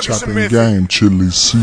Chopping game, Chilly C.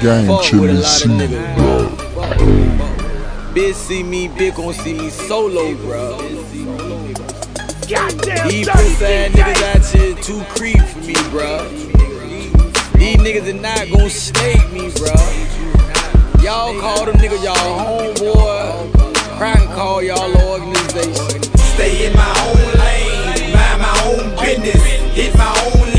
game chillin' see, bro. Big see me, big gon' see me solo, bro. These pussy niggas out here too creep for me, bro. These niggas are not gon' snake me, bro. Y'all call them niggas y'all homeboy. Crack call y'all organization. Stay in my own lane, mind my own business, hit my own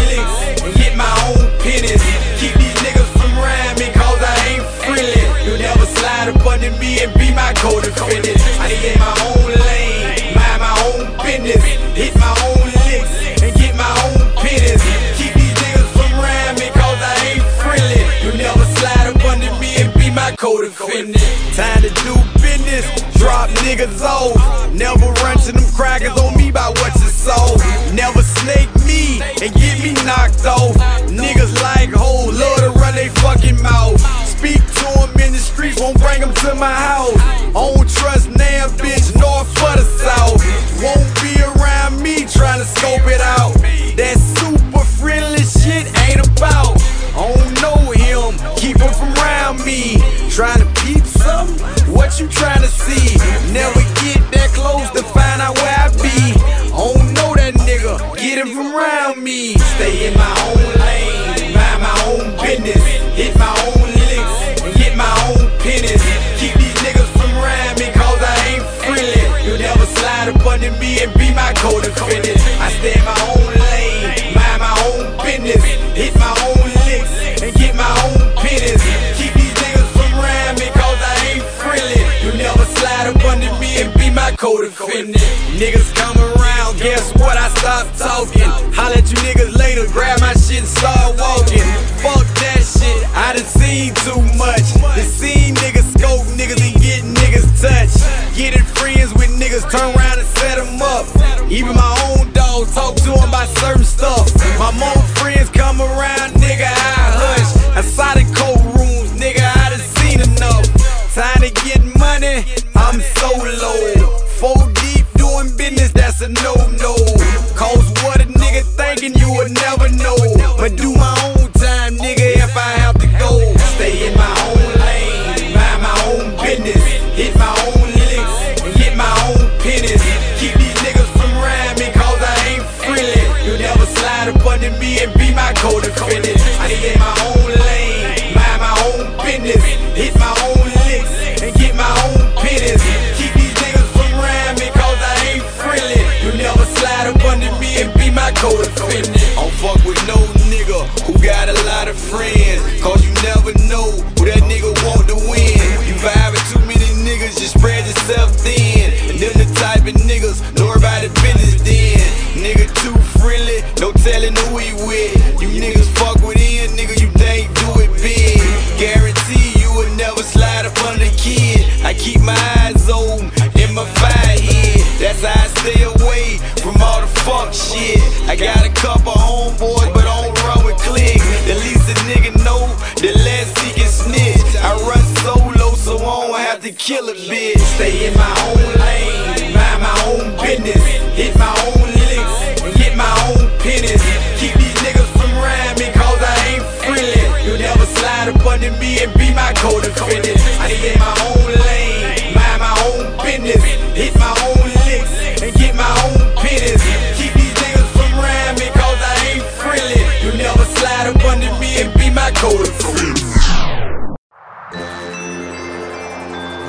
and B and be my code of fitness. I stay in my own lane, mind my own business, hit my own licks and get my own pennies. Keep these niggas from around me cause I ain't friendly. You never slide up under me and be my code of fitness. Time to do business, drop niggas off, never run to them crackers on me. my house. Niggas come around, guess what? I stop talking. Holla at you niggas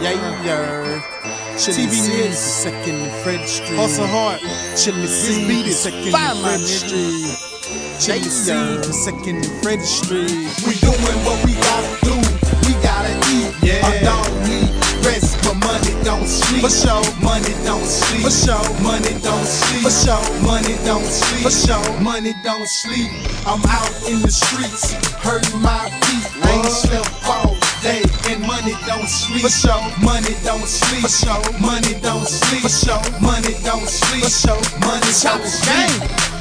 yeah, yeah. Chili CB second Fred Street. Hustle hard. Chilly C, beat is second Fred Street. Chilly C, second Fred Street. We doing what we gotta do. We gotta eat. Yeah. I don't need rest, but money don't sleep. For show, Money don't sleep. For show, Money don't sleep. For show, Money don't sleep. For show, Money don't sleep. I'm out in the streets, hurting my feet. I ain't slept all day, and money don't sleep. For money don't sleep. For money don't sleep. For money don't sleep. For money don't sleep.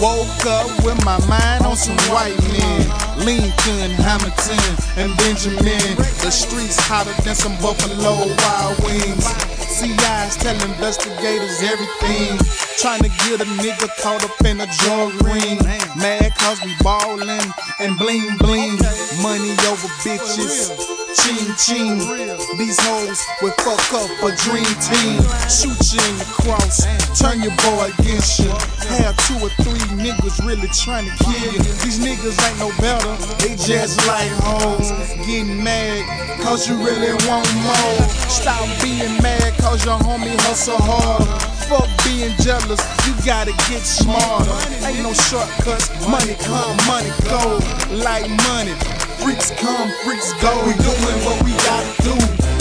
Woke up with my mind on some white men. Lincoln, Hamilton, and Benjamin. The streets hotter than some Buffalo Wild Wings. CIs tell investigators everything. Trying to get a nigga caught up in a drug ring. Mad cause we ballin' and bling bling. Money over bitches. Ching ching. These hoes will fuck up a dream team. Shoot you in the cross. Turn your boy against you. Have two or three niggas really trying to kill you. These niggas ain't no better. They just like hoes. Getting mad cause you really want more. Stop being mad cause your homie hustle hard. Fuck being jealous, you gotta get smarter. Ain't no shortcuts, money come, money go. Like money, freaks come, freaks go. We doing what we gotta do,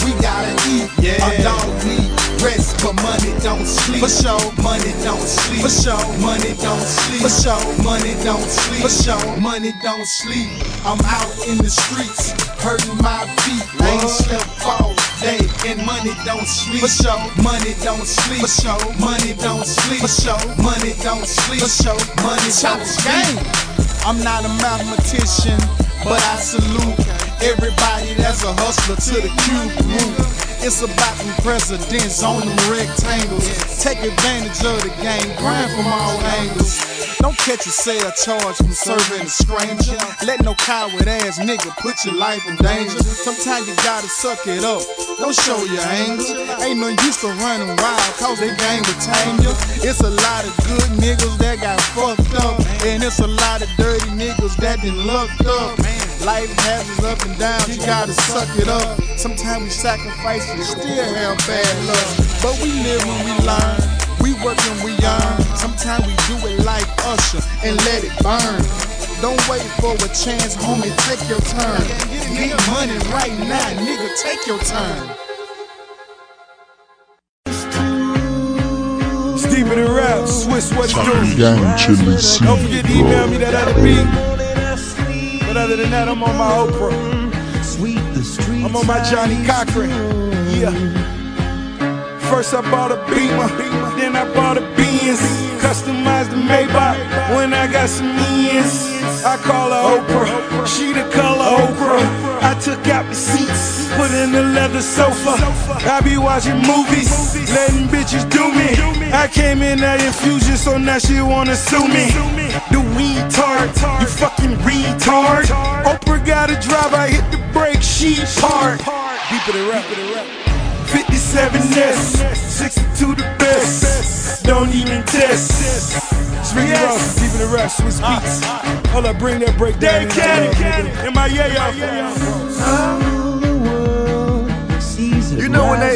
we gotta eat. Yeah. A dog need rest, but money don't sleep. For sure, money don't sleep. For sure, money don't sleep. For sure, money don't sleep. For sure, money don't sleep. I'm out in the streets, hurting my feet. I ain't slept all day, and money don't sleep. For sure, money don't sleep. For sure, money don't sleep. For sure, money don't sleep. For sure, money don't sleep. I'm not a mathematician, but I salute everybody that's a hustler to the cube root. It's about them presidents on them rectangles. Take advantage of the game, grind from all angles. Don't catch a sale charge from serving a stranger. Let no coward ass nigga put your life in danger. Sometimes you gotta suck it up. Don't show your anger. Ain't no use to running wild, cause they gang retain you. It's a lot of good niggas that got fucked up. And it's a lot of dirty niggas that been lucked up. Life has its up and down, you gotta suck it up. Sometimes we sacrifice and still have bad luck. But we live when we learn. We work when we earn. Sometimes we do it like Usher and let it burn. Don't wait for a chance, homie, take your turn. Get money right now, nigga, take your turn. Steve in the rap, Swizz, what you Talking do? game, Chilly C. Don't forget to email me that other beat. Other than that, I'm on my Oprah. I'm on my Johnnie Cochran. Yeah. First I bought a Beamer, then I bought a Benz, customized the Maybach. When I got some ends, I call her Oprah. She the color Oprah. I took out the seats, put in the leather sofa. I be watching movies, letting bitches do me. I came in that infusion, so now she wanna sue me. The weed tart, you fucking retard. Oprah got a drive, I hit the brake, she park. Deep of the rap, of rap. 57S, 62 the best. Don't even test. Ricky Ross, keeping it rap, Swizz Beats. Hold up, bring that break down. in. Candy, in my yeah, You know when they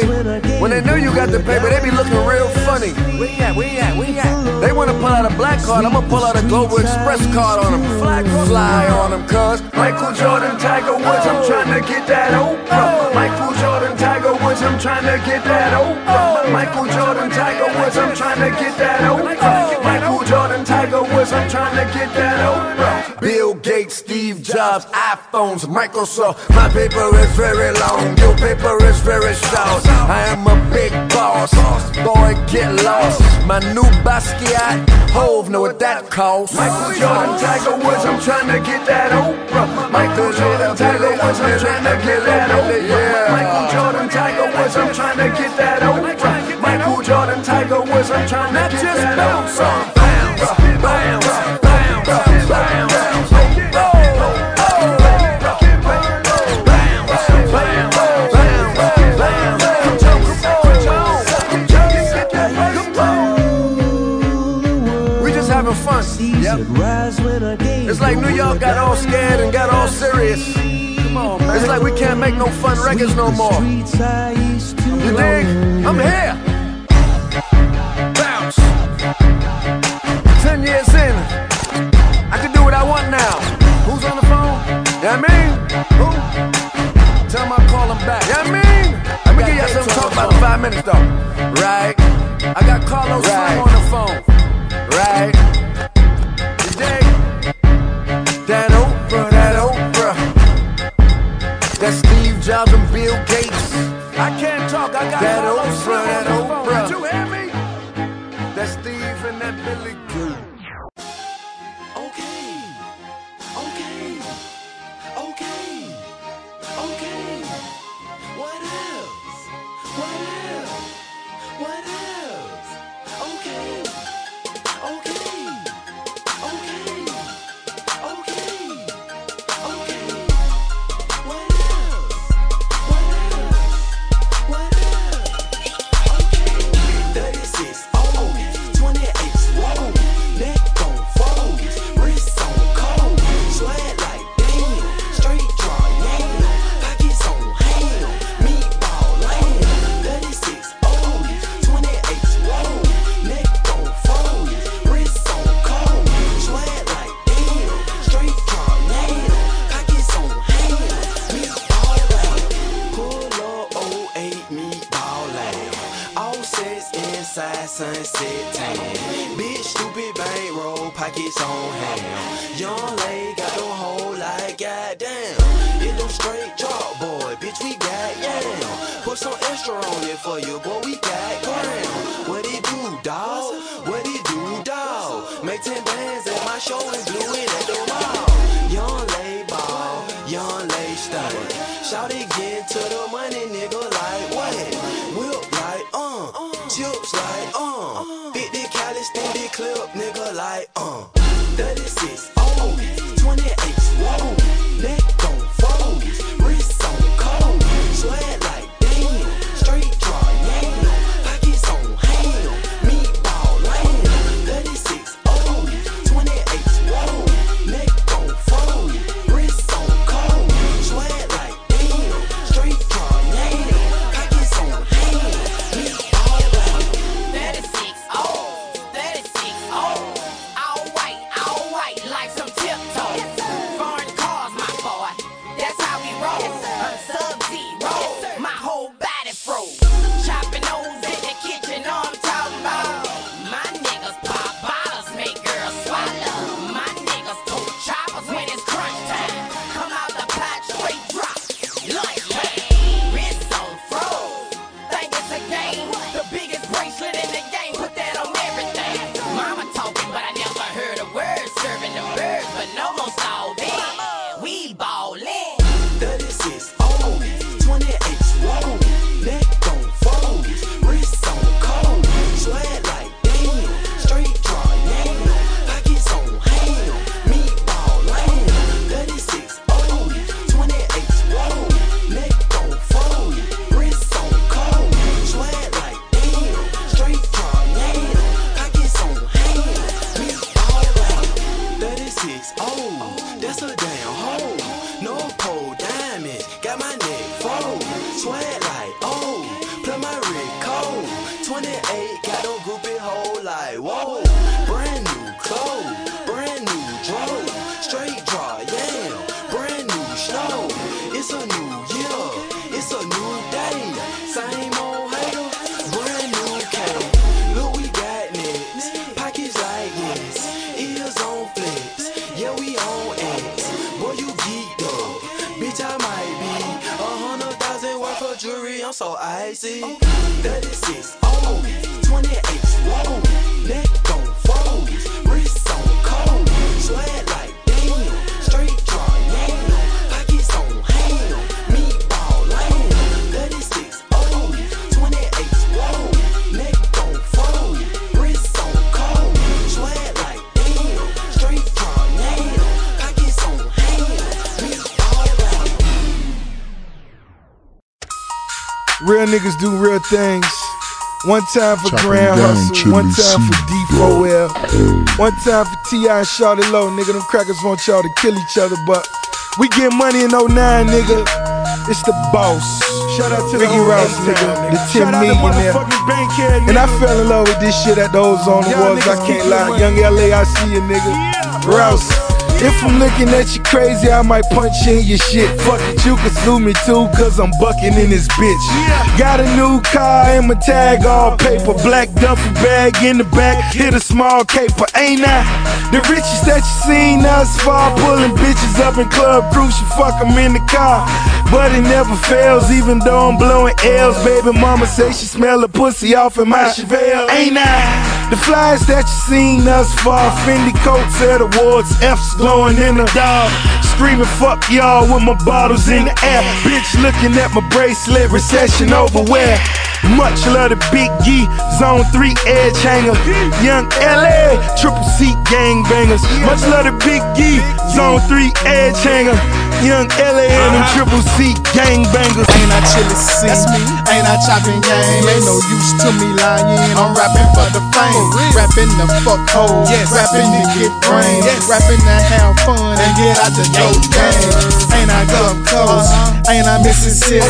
when they know you got the paper, they be looking real funny. Where you at? Where you at? Where you at? They wanna pull out a black card, I'ma pull out a Global Express card on them. Fly, fly on them, cuz. Oh. Oh. Michael Jordan, Tiger Woods, I'm trying to get that Oprah. Michael Jordan, Tiger Woods, I'm trying to get that Oprah. Michael Jordan, Tiger Woods, I'm trying to get that Oprah. Michael Jordan, Tiger Woods, I'm trying to get that Oprah. Bill Gates, Steve Jobs, iPhones, Microsoft. My paper is very long, your paper is very short. I am a big boss, boy, get lost. My new Basquiat, Hove, know what that costs. Michael Jordan, Tiger Woods, I'm trying to get that Oprah. Michael Jordan, Tiger Woods, I'm trying to get that Oprah. Can't make no fun records no more. You dig? I'm here. Bounce. Ten years in, I can do what I want now. Who's on the phone? Yeah, I mean, who? Tell him I'll call him back. Yeah, I mean, let me give you something to talk about in five minutes though. Right? I got Carlos Slim on the phone. Right? That extra it for you, boy. We got gram. What it do, dawg? What it do, dawg? Make ten bands at my show and blew it at the mall. Young lay ball, young lay study. Shout it get to the money, I'm 36, oh, 28, whoa. Neck niggas do real things. One time for Chopping Grand Hustle, one time for C, D4L, one time for T.I. and Shawty Lo, nigga. Them crackers want y'all to kill each other, but we get money in 09, nigga. It's the boss. Shout out to Ricky the whole Rouse, H-Town, nigga. The 10 Shout out to millionaire. motherfucking Bankhead, And I fell in love with this shit at the Ozone Y'all Awards. I can't lie. Young LA, I see you, nigga. Rouse. If I'm looking at you crazy, I might punch you in your shit. Fuck it, you can sue me too, cause I'm bucking in this bitch. Got a new car and my tag all paper. Black duffel bag in the back, hit a small caper, ain't I? The richest that you seen thus far, pulling bitches up in club cruise, you fuck 'em in the car. But it never fails, even though I'm blowing L's. Baby mama say she smell the pussy off in my Chevelle, ain't I? The flies that you seen thus far, Fendi coats at awards, F's glowing in the dark. Screaming fuck y'all with my bottles in the air. Bitch looking at my bracelet, recession over where? Much love to Big G, Zone 3 edge hanger. Young LA, triple C gang bangers. Much love to Big G, Zone 3 edge hanger. Young LA and them triple C gang bangers. Ain't I chillin' C? Ain't I chopping game? Ain't no use to me lying. I'm rapping for the fame. Oh, rapping the fuck hoes. Rapping to get brain. Rapping to have fun and get out the dope game. Ain't I Gulf Coast? Uh-huh. Ain't I Mississippi?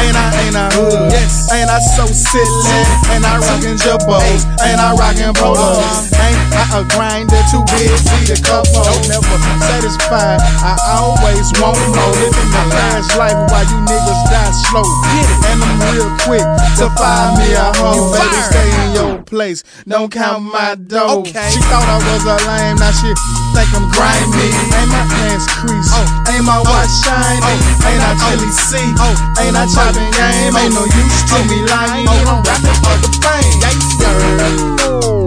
Ain't I, ain't I hood? Yes. Ain't I so silly? Ain't I rockin' jabos? Ain't I rockin' polos? Uh-huh. Ain't I a grinder too busy to couple? Never satisfied. I always want want more. Living my fast life while you niggas die slow. Get it. And I'm real quick to find me a hoe. Better stay in your place. Don't count my dough. She thought I was a lame, now she think I'm grimy. Ain't my pants creased, ain't my watch shiny, ain't I Chilly C, ain't I chopping game, ain't no use to me lying. I'm rapping for the fame. Yeah, sir.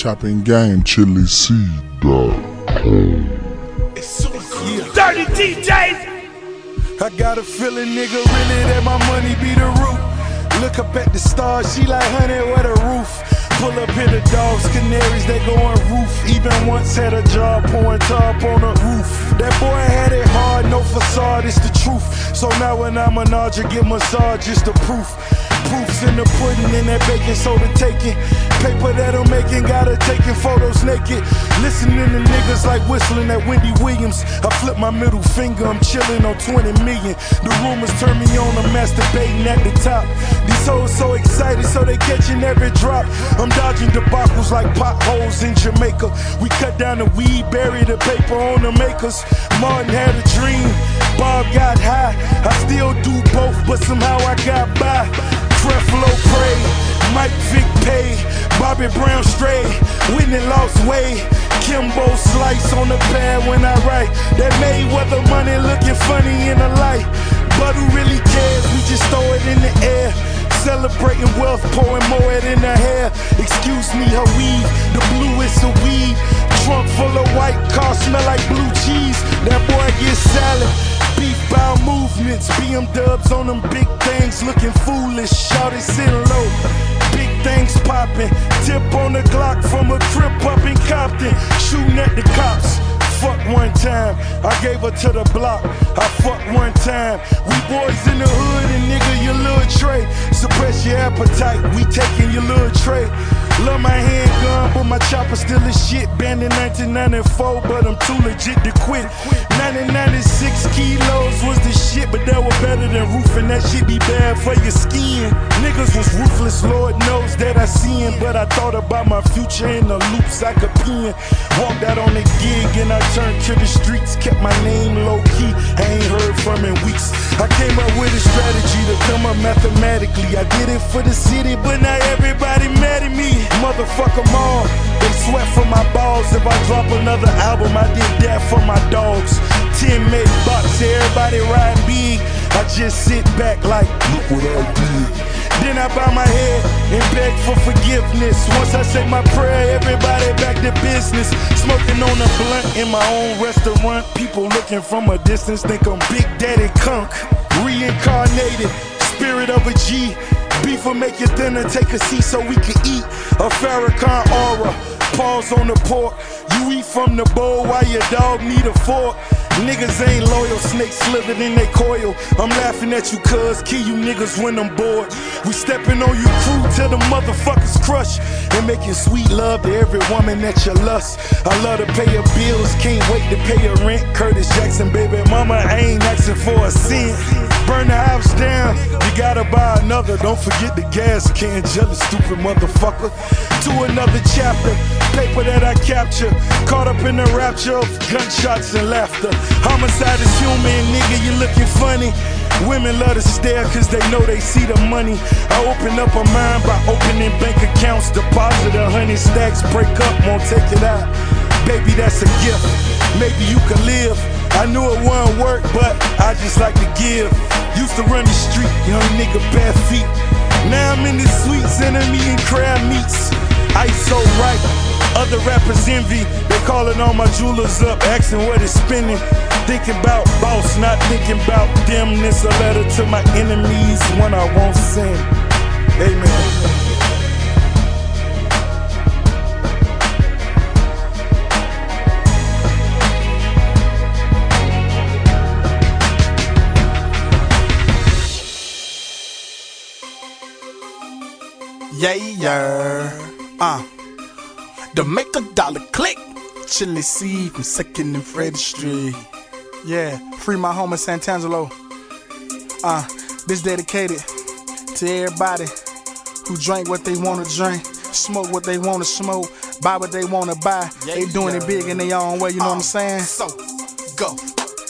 Chopping game, chili seed, dog. It's so cool. Dirty DJs. I got a feeling, nigga, really that my money be the root. Look up at the stars, she like, honey, where the roof? Pull up here the dogs, canaries, they go on roof. Even once had a job pouring top on a roof. That boy had it hard, no facade, it's the truth. So now when I'm an Audrey, get massage, it's the proof. Proofs in the pudding and that baking soda taking. Paper that I'm making, gotta taking photos naked. Listening to niggas like whistling at Wendy Williams. I flip my middle finger, I'm chilling on 20 million. The rumors turn me on, I'm masturbating at the top. These hoes so excited, so they catching every drop. I'm dodging debacles like potholes in Jamaica. We cut down the weed, bury the paper on the makers. Martin had a dream, Bob got high. I still do both, but somehow I got by. Creflo pray, Mike Vick pay, Bobby Brown stray, Whitney lost way. Kimbo slice on the pad when I write. That Mayweather money looking funny in the light. But who really cares? We just throw it in the air. Celebrating wealth, pouring more in her hair. Excuse me, her weed, the blue is a weed. Trunk full of white cars, smell like blue cheese. That boy gets salad. Beef bow movements, BM dubs on them big things, looking foolish. Shout it sitting low. Big things popping. Tip on the Glock from a trip up in Compton. Shooting at the cops. Fuck one time, I gave her to the block. I fuck one time. We boys in the hood and nigga, your little tray. Suppress your appetite, we taking your little tray. Love my handgun, but my chopper still is shit. Banned in 1994, but I'm too legit to quit. 1996 kilos was the shit, but that was better than roofing. That shit be bad for your skin. Niggas was ruthless, Lord knows that I seen. But I thought about my future in the loops I could pin. Walked out on a gig and I turned to the streets. Kept my name low key, I ain't heard from in weeks. I came up with a strategy to come up mathematically. I did it for the city, but now everybody mad at me. Motherfuck 'em all. They sweat from my balls. If I drop another album, I did that for my dogs. 10 made bucks, everybody riding big. I just sit back like, look what I did. Then I bow my head and beg for forgiveness. Once I say my prayer, everybody back to business. Smoking on a blunt in my own restaurant. People looking from a distance think I'm Big Daddy Kunk. Reincarnated, spirit of a G. Beef will make you thinner, take a seat so we can eat. A Farrakhan aura, pause on the pork. You eat from the bowl while your dog need a fork. Niggas ain't loyal, snakes slithered in they coil. I'm laughing at you, cuz, kill you niggas when I'm bored. We stepping on you crew till the motherfuckers crush. And making sweet love to every woman that you lust. I love to pay your bills, can't wait to pay your rent. Curtis Jackson, baby mama, I ain't asking for a cent. Burn the house down, you gotta buy another. Don't forget the gas can, jealous, stupid motherfucker. To another chapter, paper that I capture. Caught up in the rapture of gunshots and laughter. Homicide is human, nigga, you looking funny. Women love to stare cause they know they see the money. I open up a mind by opening bank accounts, deposit a hundred stacks, break up, won't take it out. Baby, that's a gift. Maybe you can live. I knew it wouldn't work, but I just like to give. Used to run the street, young nigga, bare feet. Now I'm in the sweets and I'm eating crab meats. So right, other rappers envy. They calling all my jewelers up, asking what it's spending. Thinking about boss, not thinking about them. This a letter to my enemies, one I won't send. Amen. Yeah, yeah. Uh. To make a dollar click. Chili seed from Second and Freddy Street. Yeah, free my home in Santangelo. Uh, this dedicated to everybody who drink what they wanna drink, smoke what they wanna smoke, buy what they wanna buy. They doing it big in their own way, you know what I'm saying? So, go.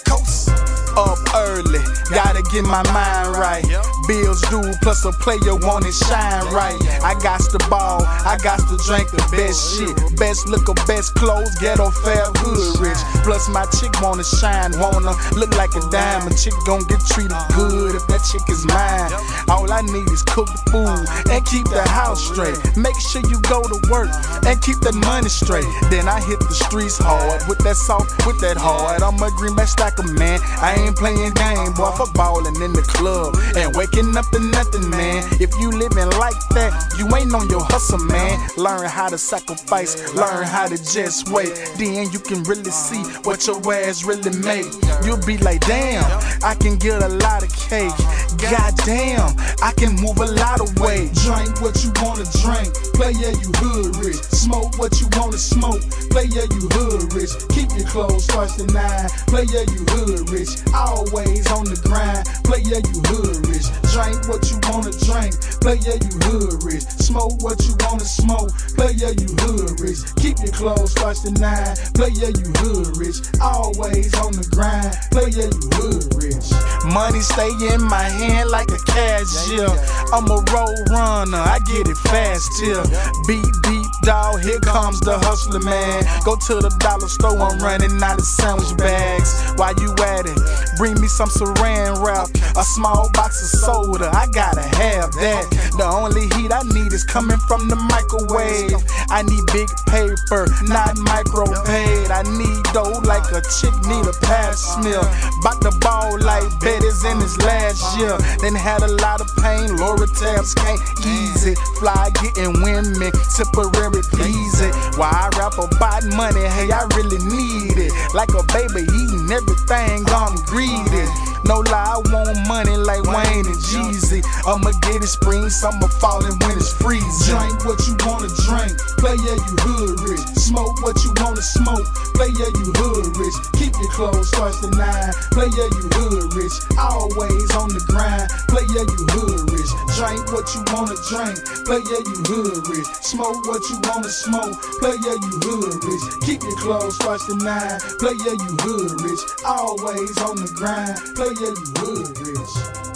Coast. Up early, gotta get my mind right. Bills due, plus a player want it shine right. I got the ball, I got to drink the best shit. Best liquor, best clothes, ghetto fair, hood rich. Plus my chick wanna shine, wanna look like a diamond. Chick gon' get treated good if that chick is mine. All I need is cooked food and keep the house straight. Make sure you go to work and keep that money straight. Then I hit the streets hard with that soft, with that hard. I'm a green greenback stacker, man. I ain't playing game, boy. For ballin' in the club and waking up to nothing, man. If you living like that, you ain't on your hustle, man. Learn how to sacrifice, learn how to just wait. Then you can really see what your ass really made. You'll be like, damn, I can get a lot of cake. God damn, I can move a lot of weight. Drink what you wanna drink. Play yeah, you hood rich. Smoke what you wanna smoke. Play yeah, you hood rich. Keep your clothes first to nine. Play yeah, you hood rich. Always on the grind. Play yeah, you hood rich. Drink what you wanna drink. Play yeah, you hood rich. Smoke what you wanna smoke. Play yeah, you hood rich. Keep your clothes first to nine. Play yeah, you hood rich. Always on the grind. Play yeah, you hood rich. Money stay in my hand like a cashier. I'm a road runner, I get it fast here. Beat, beat, dog, here comes the hustler man. Go to the dollar store, I'm uh-huh. running out of sandwich bags. While you at it, bring me some saran wrap, a small box of soda. I gotta have that. The only heat I need is coming from the microwave. I need big paper, not micropaid. I need dough like a chick need a pass smear. Bout the ball like Betty's in his last year. Then had a lot of pain, Lortabs can't easy. Fly getting women, temporary pleasing. Why I rap about money, hey, I really need it. Like a baby eating everything, I'm greedy. No lie, I want money like Wayne and Jeezy. I'ma get it spring, summer, fall, and when it's freezing. Drink what you wanna drink. Play yeah, you hood rich. Smoke what you wanna smoke. Play yeah, you hood rich. Keep your clothes first to nine. Play yeah, you hood rich. Always on the grind. Play yeah, you hood rich. Drink what you wanna drink. Play yeah, you hood rich. Smoke what you wanna smoke. Play yeah, you hood rich. Keep your clothes first to nine. Play yeah, you hood rich. Always on the grind. Play yeah, you hood rich.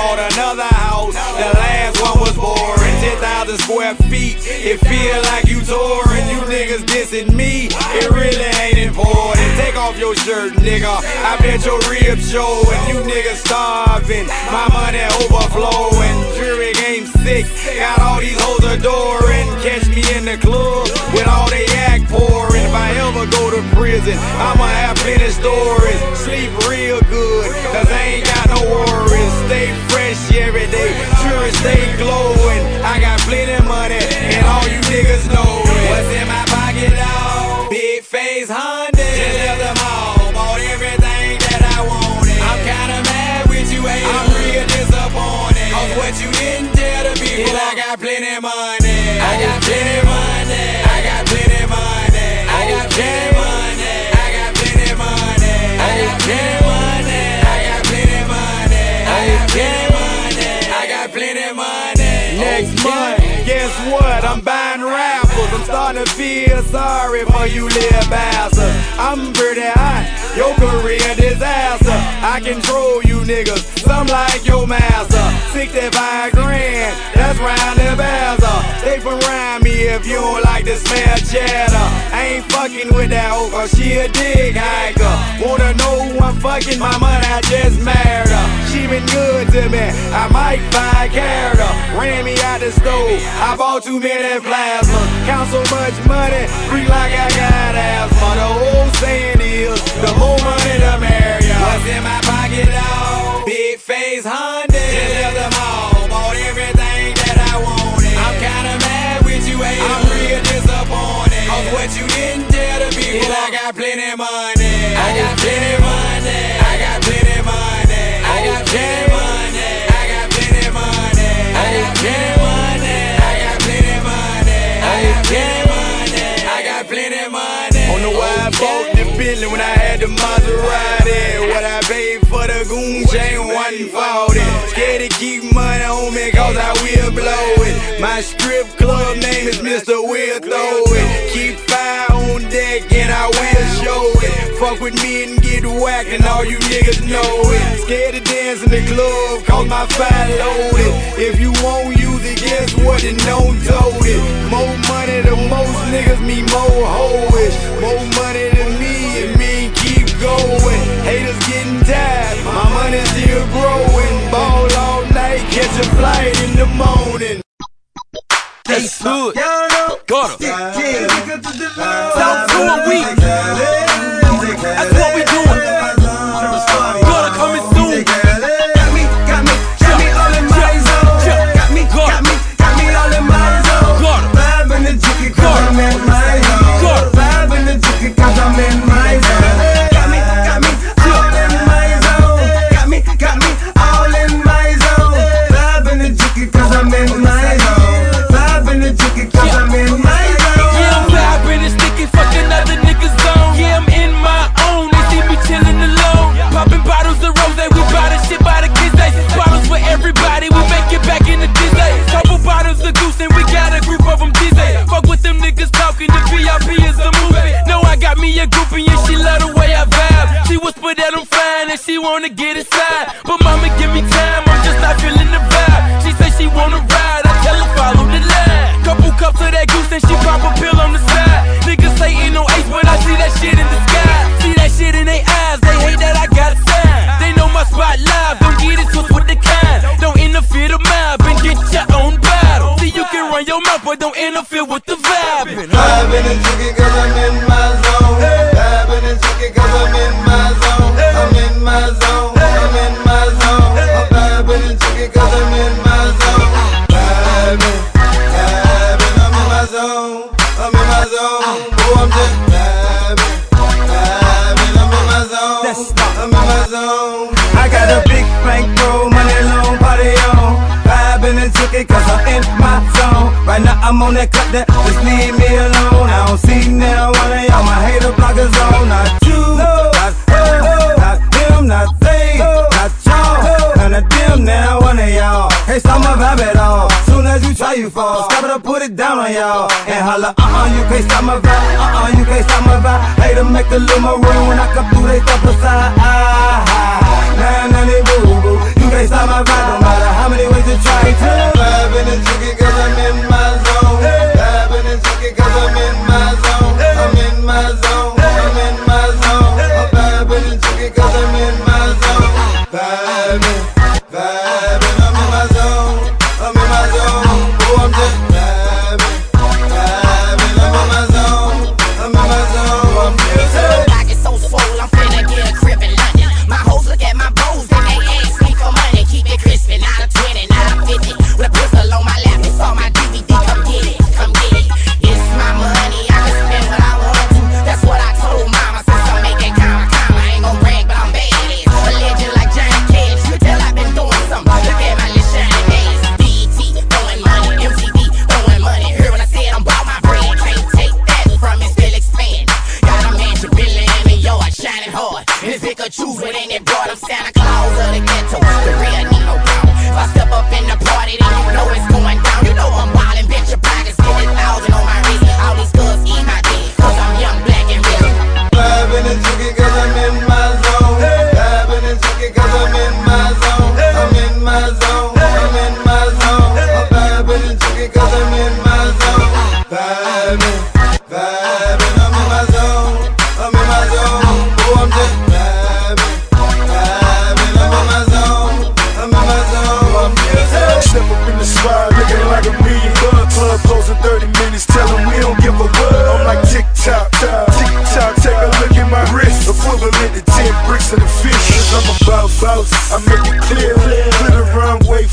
Bought another house. The last one was boring. 10,000 square feet. It feel like you touring. You niggas dissing me. It really ain't important. Take off your shirt, nigga. I bet your ribs show. And you niggas starving. My money overflowing. Jury game sick. Got all these hoes adoring. Catch me in the club with all they act pouring. If I ever go to prison, I'ma have plenty stories. Sleep real good, cause I ain't got no worries. Stay fresh every day, sure stay glowing. I got plenty money, and all you niggas know it. What's in my pocket, dog? Big face Honda. Just left the mall, bought everything that I wanted. I'm kinda mad with you, haters. I'm real disappointed. Cause what you didn't tell the people, I got plenty money. I got plenty money. I got plenty money. I got plenty money. I got plenty money. I got plenty money. Guess what? I'm buying rappers. I'm starting to feel sorry for you little bastards. I'm pretty hot. Your career disaster. I control you niggas. Some like your master. 65 grand. That's round the bazzer. They from rhyme me if you don't like the smell cheddar. I ain't fucking with that hoe cause she a dig hiker. Wanna know who I'm fucking? My money, I just married her. She been good to me. I might find character. Ran me out the stove. I bought too many plasmas. Count so much money. Freak like I got asthma. The whole saying is the more money the merrier. What's in my pocket, dog? Big face Honda. Just left the mall. Bought everything that I wanted. I'm kinda mad with you, haters. I'm real disappointed. Cause what you didn't tell the people, I got plenty money. I got plenty money. I got plenty money. I got plenty money. I got plenty money. I got plenty money. I got plenty money. I got plenty money. On the wide boat, the Bentley when I had the Maserati. What I paid for the goon chain, one forty. Scared to keep money on me cause I will blow it. My strip club name is Mr. Will Throw It. Keep fire on deck and I will show it. Fuck with me and get whacked and all you niggas know it. Scared to dance in the club cause my fire loaded. If you it, guess what? Then don't tote it. More money to most niggas mean more hoish. More money than me, it mean keep going. Haters getting tired, my money still growing. Ball all night, catch a flight in the morning. Ace Hood, got her. Talk to a week. Whisper that I'm fine, and she wanna get inside. But mama, give me time, I'm just not feeling the vibe. She say she wanna ride, I tell her follow the line. Couple cups of that goose, and she pop a pill on the side. Niggas say ain't no ace, but I see that shit in the sky. See that shit in their eyes, they hate that I got time. They know my spot live, don't get it twisted with the kind. Don't interfere the mob and get your own battle. See, you can run your mouth, but don't interfere with the vibe. In the jiggy cause I'm in I'm on that cut that just leave me alone. I don't see now one of y'all my hater bloggers on. Not you, not her, not him, not they, not y'all. None of them now one of y'all. Hey, stop my vibe at all. Soon as you try, you fall. Stop it or put it down on y'all. And holla, uh uh, you can't stop my vibe. Uh uh, you can't stop my vibe. Hater make a little maroon when I come through, they step aside. Ah, nah, nah, they boo boo. You can't stop my vibe, no matter how many ways you try to. Vibe in the jiggy cause I'm in my zone. In my zone. I'm in my zone. I'm vibe in the cause I'm in my zone. Vibing, vibing,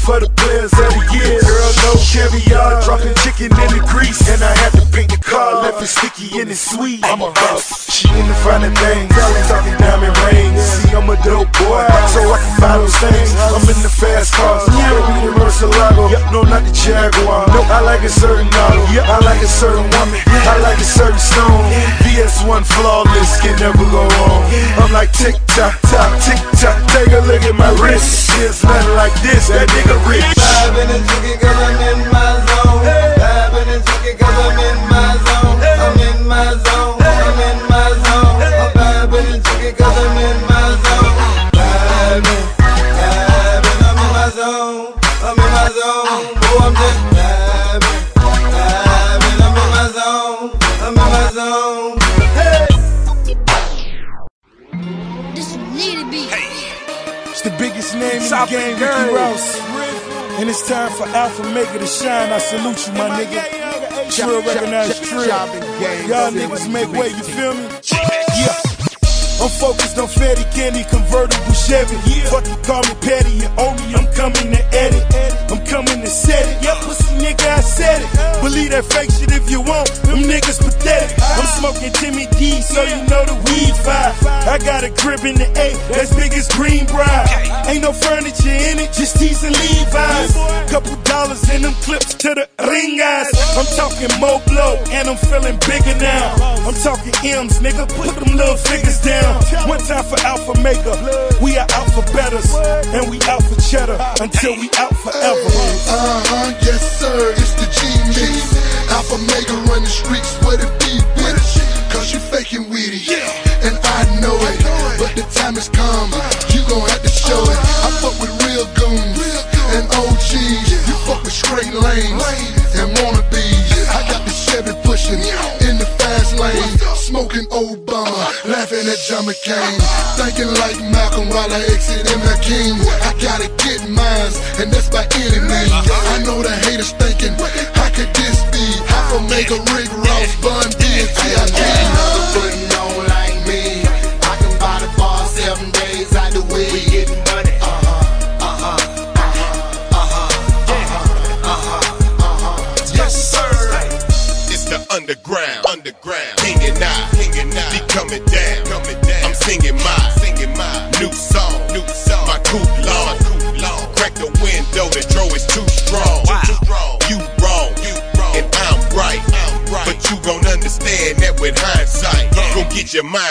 for the players of the year. Girl, no caviar, dropping chicken in the grease. Car, it sticky and it's sweet. I'm a boss, she into finding things. Talking diamond rings. See, I'm a dope boy, so I can buy those things. I'm in the fast cars, Yeah, baby, the Murcielago. No, not the Jaguar. No, I like a certain auto. I like a certain woman. I like a certain stone. VS1 flawless, can never go wrong. I'm like tick tock, tock, tick tock. Take a look at my wrist. It's nothing like this. That nigga rich. Vibing and tweaking cause I'm in my zone. Vibing and tweaking cause I'm in my zone. I'm in my zone. I'm in my zone. I'm vibing and tweaking cause I'm in my zone. Vibing, vibing. I'm in my zone. I'm in my zone. Oh, I'm just vibing, vibing. I'm in my zone. I'm in my zone. Hey. This need to be. It's the biggest name in the game, of Ricky. Rouse. And it's time for Alfa Mega to shine. I salute you, my nigga. Trill recognize Trill. Y'all niggas make way, you feel me? Yeah. I'm focused on Fetty Candy, convertible Chevy. Fuck you, call me petty, you owe me, I'm coming to edit. I'm coming to set it. Yeah, pussy nigga, I said it. Believe that fake shit if you want, them niggas pathetic. Ah. I'm smoking Timmy D, so you know the weed five. I got a crib in the A, that's big as Greenbrier. Ain't no furniture in it, just T's and Levi's. Couple dollars in them clips to the ring eyes. I'm talking Mo Blow, and I'm feeling bigger now. I'm talking M's, nigga, put them little figures down. One time for Alfa Mega, we are out for betters, and we out for cheddar until we out forever. Uh huh, yes sir, it's the G mix. Alfa Mega run the streets where the beat with it. Cause you faking with it, and I know it. But the time has come, you gon' have to show it. I fuck with real goons and OGs. You fuck with straight lanes and wannabes. I got the Chevy pushing in fast lane, smoking Obama, laughing at John McCain, thinking like Malcolm while I exit ML King. I gotta get mines, and that's by any means. I know the haters thinking, how could this be? Half a mega Rick Ross, Bun your mind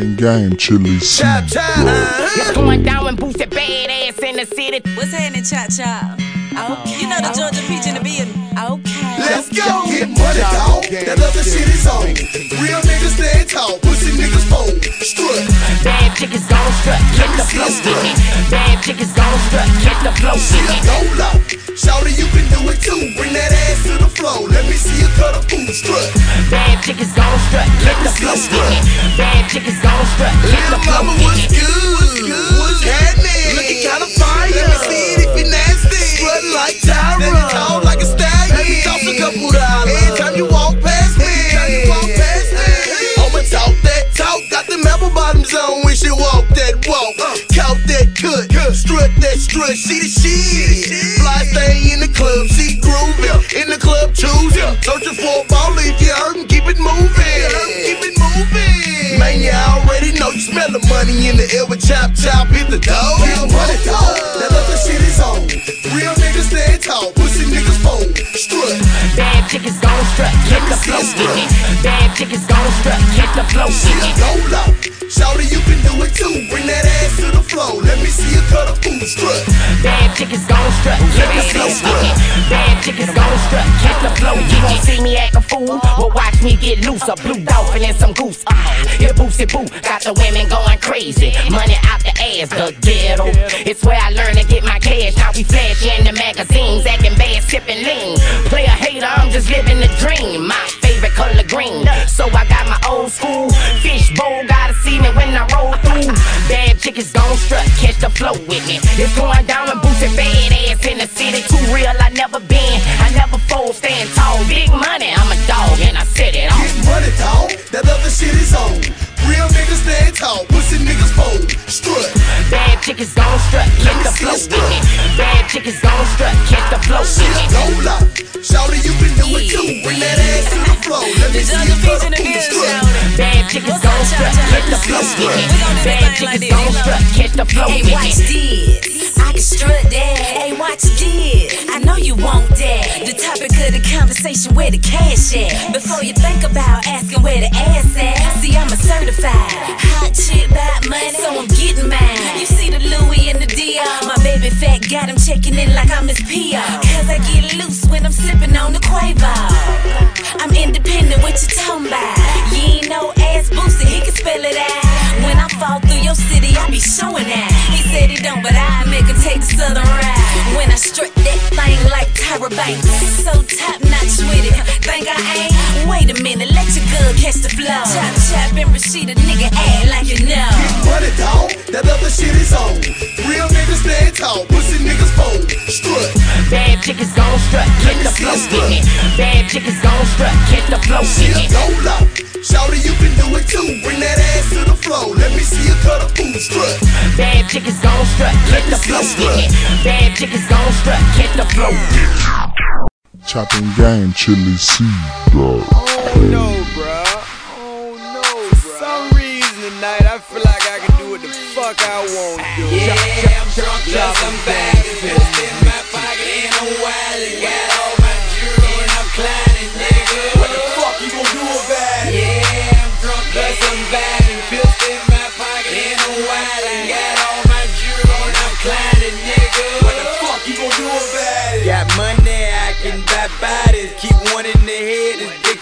Chopping game, Chilly C. What's going down when Boosie badass in the city? What's happening, cha cha? Okay. You know the Georgia peach in the building. Okay. Let's go. Get money, dog. That other shit is on. Real niggas stand tall. Pussy niggas fold. Strut. Bad chicks gon' strut, get the flow with it. Bad chicks gon' strut, get the flow with it. Hold up. Shouty, you can do it too. Bring that ass to the floor. Let me see you cut a food. Strut. Bad chicks gon' strut, get the flow it. Bad chicks gon' strut, get the flow Mama, with what's good? What's happening? Looking kinda fire. Let me see it if you nasty. Strut like Tyra. Then you talk like a stallion. Let me toss a couple dollars. Every time you walk past me. Every time you walk past me. I'ma talk that talk. Got them apple bottoms on when she walk that walk. Uh. Count that cut. Strut that strut. She the shit. Fly thing in the club. She groovy. In the club choosing. Searching for a baller. If you heard him, keep it moving. Keep it moving. Man, you already know you smell the money in the air with chop chop. Hit the door. Get money, dog. That other shit is on. Real niggas stand tall. Pussy niggas fold. Strut. Bad chicks gon' strut, get the flow with it. Bad chicks gon' strut, get the flow with it. Hold up. Shouty, you can do it too. Bring that ass to the floor. Let me see you cut a food. Strut. Bad chicks gon' strut, get the flow with it. Bad chicks gon' strut, get the flow. You gon' see me act a fool, but watch me get loose. A blue dolphin and some goose. Uh, here Boosie Boo, got the women going crazy. Money out the ass, the ghetto. It's where I learned to get my cash. Now we flash in the magazines, acting bad, sipping lean. Play a hater, I'm just living the dream. My favorite color green, so I got my old school fish bowl. Gotta see me when I roll through. Bad chickens gon' strut, catch the flow with me. It's going down in and boosted bad ass in the city. Too real, I never been. I never fold, stand tall. Big money, I'm a dog and I set it off. Get money, dog. That other shit is on. Real niggas stand tall. Pussy niggas fold. Strut. Bad chickens gon' strut, get the flow with it. Bad chickens gon' strut, get the flow with it. Hold up. Shouty, you can do it too. Bring that ass to the floor. Let me see you cut a food. Strut. Bad chickens gon' strut, get the flow with it. Bad chickens gon' strut, conversation, where the cash at? Before you think about asking where the ass at. See, I'm a certified hot chick about money, so I'm getting mine. You see the Louis and the Dior. My baby fat got him checking in like I'm his PR. Cause I get loose when I'm sipping on the Quavo. I'm independent, what you talking about? You ain't no ass booster, he can spell it out. When I fall through your city, I be showing that. He said he don't, but I make him take the southern ride. When I strut that thing like Tyra Banks, so top notch with it. Think I ain't? Wait a minute, let your girl catch the flow. Chop chop and Rasheeda, nigga, act like you know. Get money, dog. That other shit is on. Real niggas stand tall. Pussy niggas fold. Strut. Bad chickens gon' strut, get the flow with it. Bad chickens gon' strut, get the flow with it. Hold up. Shouty, you can do it too. Bring that ass to the floor. Let me see you cut a food. Strut. Bad chickens gon' strut, get the flow with it. Bad chickens gon' strut, get the flow. Chopping game, Chilly C, dog. Oh no, bruh. Oh no, bruh. For some reason tonight, I feel like I can do what the fuck I want to do. Yeah, I'm drunk cause I'm back. Pills in my pocket, ain't no wallet. Got all my jewelry and I'm climbing, nigga. What the fuck you gon' do about it? Yeah, I'm drunk cause I'm back. Bodies. Keep one in the head, it's big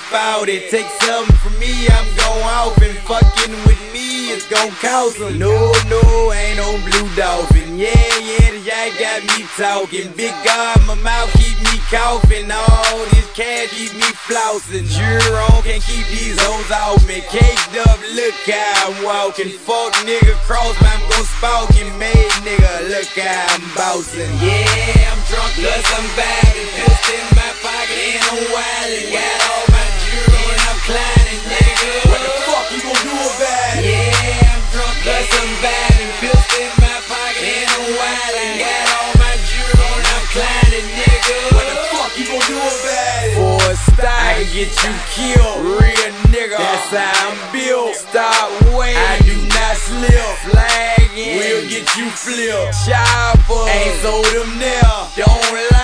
it. Take something from me, I'm going off and fucking with me, it's gon' cost 'em. No, no, ain't no blue dolphin. Yeah, yeah, the yak got me talking. Big God, my mouth keep me coughing. All this cash keep me flousing. Jerome can't keep these hoes off me. Caked up, look how I'm walking. Fuck nigga, cross I'm gon' spout and made nigga. Look how I'm bouncing. Yeah, I'm drunk cause I'm back. Pills in my pocket, ain't. Got all my jewelry and I'm climbing, nigga. What the fuck you gon' do about it? Yeah, I'm drunk cause I'm back. Pills in my pocket, wallet. Got all my jewelry and I'm climbing, nigga. What the fuck you gon' do about it? For a I can get you killed. Real nigga, that's how I'm built. Stop waiting, I do not slip. Flagging, we'll get you flipped. Chopper, ain't sold them there. Don't like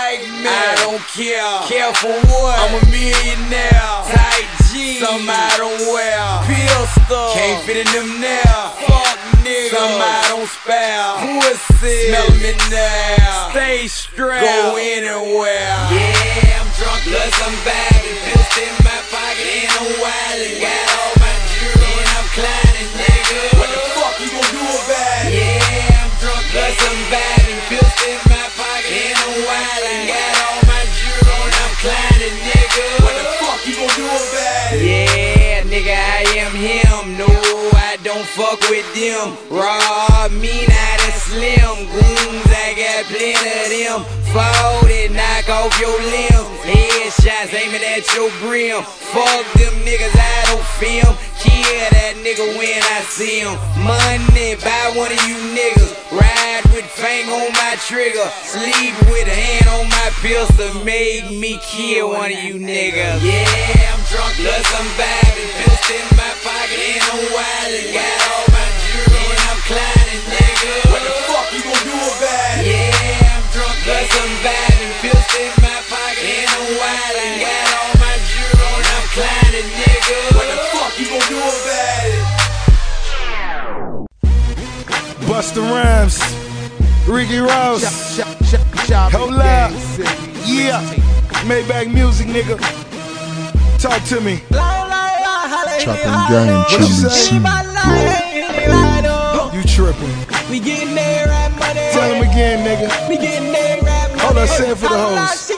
me, I don't care. Care for what? I'm a millionaire. Tight jeans, some I don't wear. Pistol, can't fit in them there. Fuck niggas, some I don't spare. Pussy, smell me now. Stay strapped, go anywhere. Yeah, I'm drunk Plus I'm vibing, pills in my pocket, and I'm wildin'. Got all my jewelry and I'm climbing, nigga. What the fuck you gon' do about it? Yeah, I'm drunk, plus I'm vibing, pills in my pocket, and I'm wildin'. Got him. No, I don't fuck with them. Raw, me not a slim. Goons, I got plenty of them. Fold it, knock off your limbs. Headshots aiming at your brim. Fuck them niggas, I don't film. Kill that nigga when I see him. Money, buy one of you niggas. Ride with fang on my trigger. Sleep with a hand on my pistol. Make me kill one of you niggas. Yeah, I'm drunk, plus I'm vibing. Pills in my pocket, and I'm wildin'. Got all my jewelry and I'm climbing, nigga. What the fuck you gon' do about it? Yeah, I'm drunk, plus I'm vibing. Pills in my pocket, and I'm wildin'. Got all my jewelry and I'm climbing, nigga. What the fuck you gon' do about it? Busta Rhymes, Ricky Ross. Hold up. Yeah. Maybach music, nigga. Talk to me. Chopping game, What you chummy. You tripping. We getting there right money. Tell him again, nigga. We getting there right money. Hold on, say it for the hoes.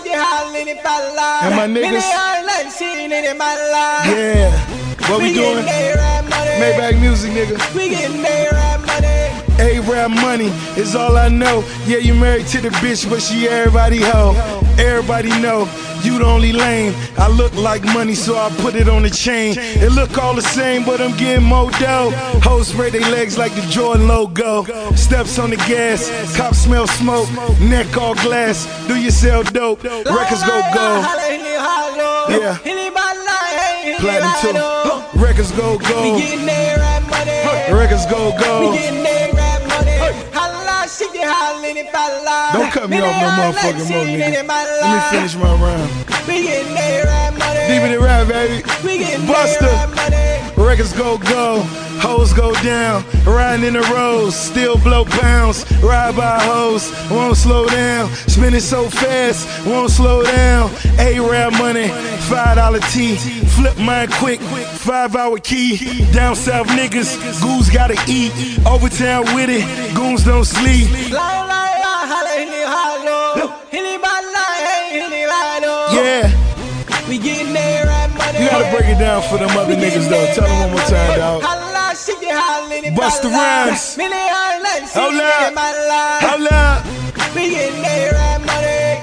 And my niggas. Yeah. What we doing? Maybach music, nigga. We getting there right money. Arab money is all I know. Yeah, you married to the bitch, but she everybody hoe. Everybody know you the only lame. I look like money, so I put it on the chain. It look all the same, but I'm getting more dough. Hoes spread their legs like the Jordan logo. Steps on the gas, cops smell smoke. Neck all glass, do you sell dope? Records go gold. Yeah. Platinum too. Records go gold. getting there right money. Records go gold. Don't cut me off no motherfucking more, nigga. Let me finish my rhyme. We getting there right money. Deep in the rap, baby. Busta. Records go go, hoes go down, riding in the roads, still blow pounds, ride by hoes, won't slow down, spinning so fast, won't slow down. Arab money, five dollar T, flip mine quick, five hour key. Down south niggas, goons gotta eat, overtown with it, goons don't sleep. Gotta break it down for them other niggas though. Tell them one more time, dog. Busta Rhymes. Hold up. Hold up. We getting there right money.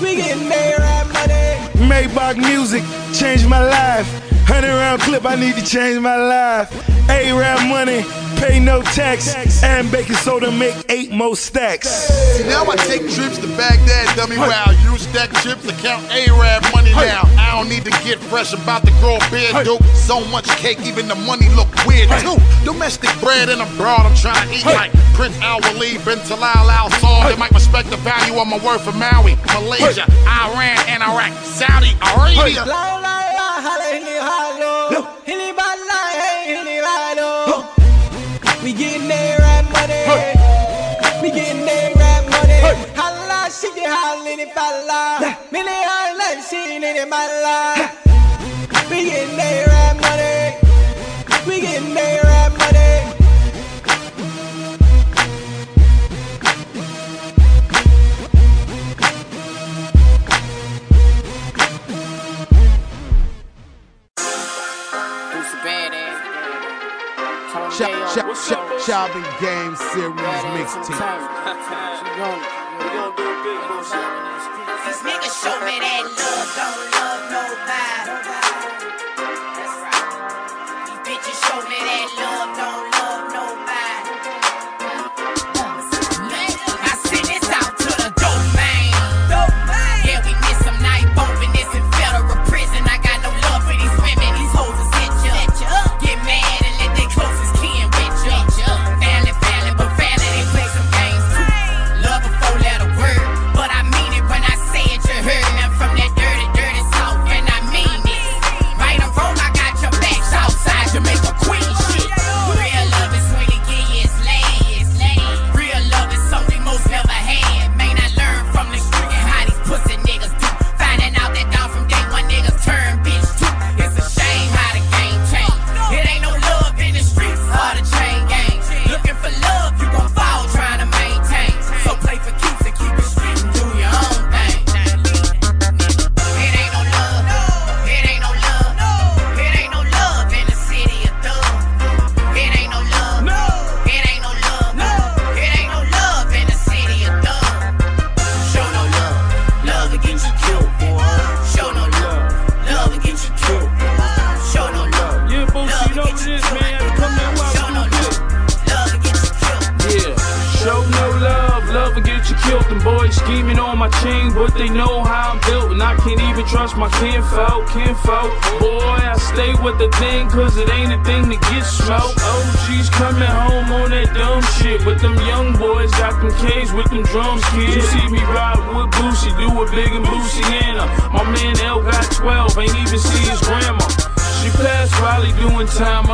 We getting there right money. Maybach music changed my life. Hundred round clip, I need to change my life. Arab money, pay no tax, and baking soda make eight more stacks. See, now I take trips to Baghdad, dummy wow. Use stack chips to count Arab money now. I don't need to get fresh about the grow a beard, dope. So much cake, even the money look weird too. Domestic bread and abroad, I'm trying to eat like Prince Al Waleed, bin Talal Al Saud. They might respect the value of my word for Maui, Malaysia, Iran, and Iraq, Saudi Arabia. We getting there right money. We getting there right money. Holla, shake it, holla, it, holla. Many holla, seen it, holla. We getting there right money. We getting chopping game series mixtape. Show me that love don't love nobody. These bitches show me that love don't love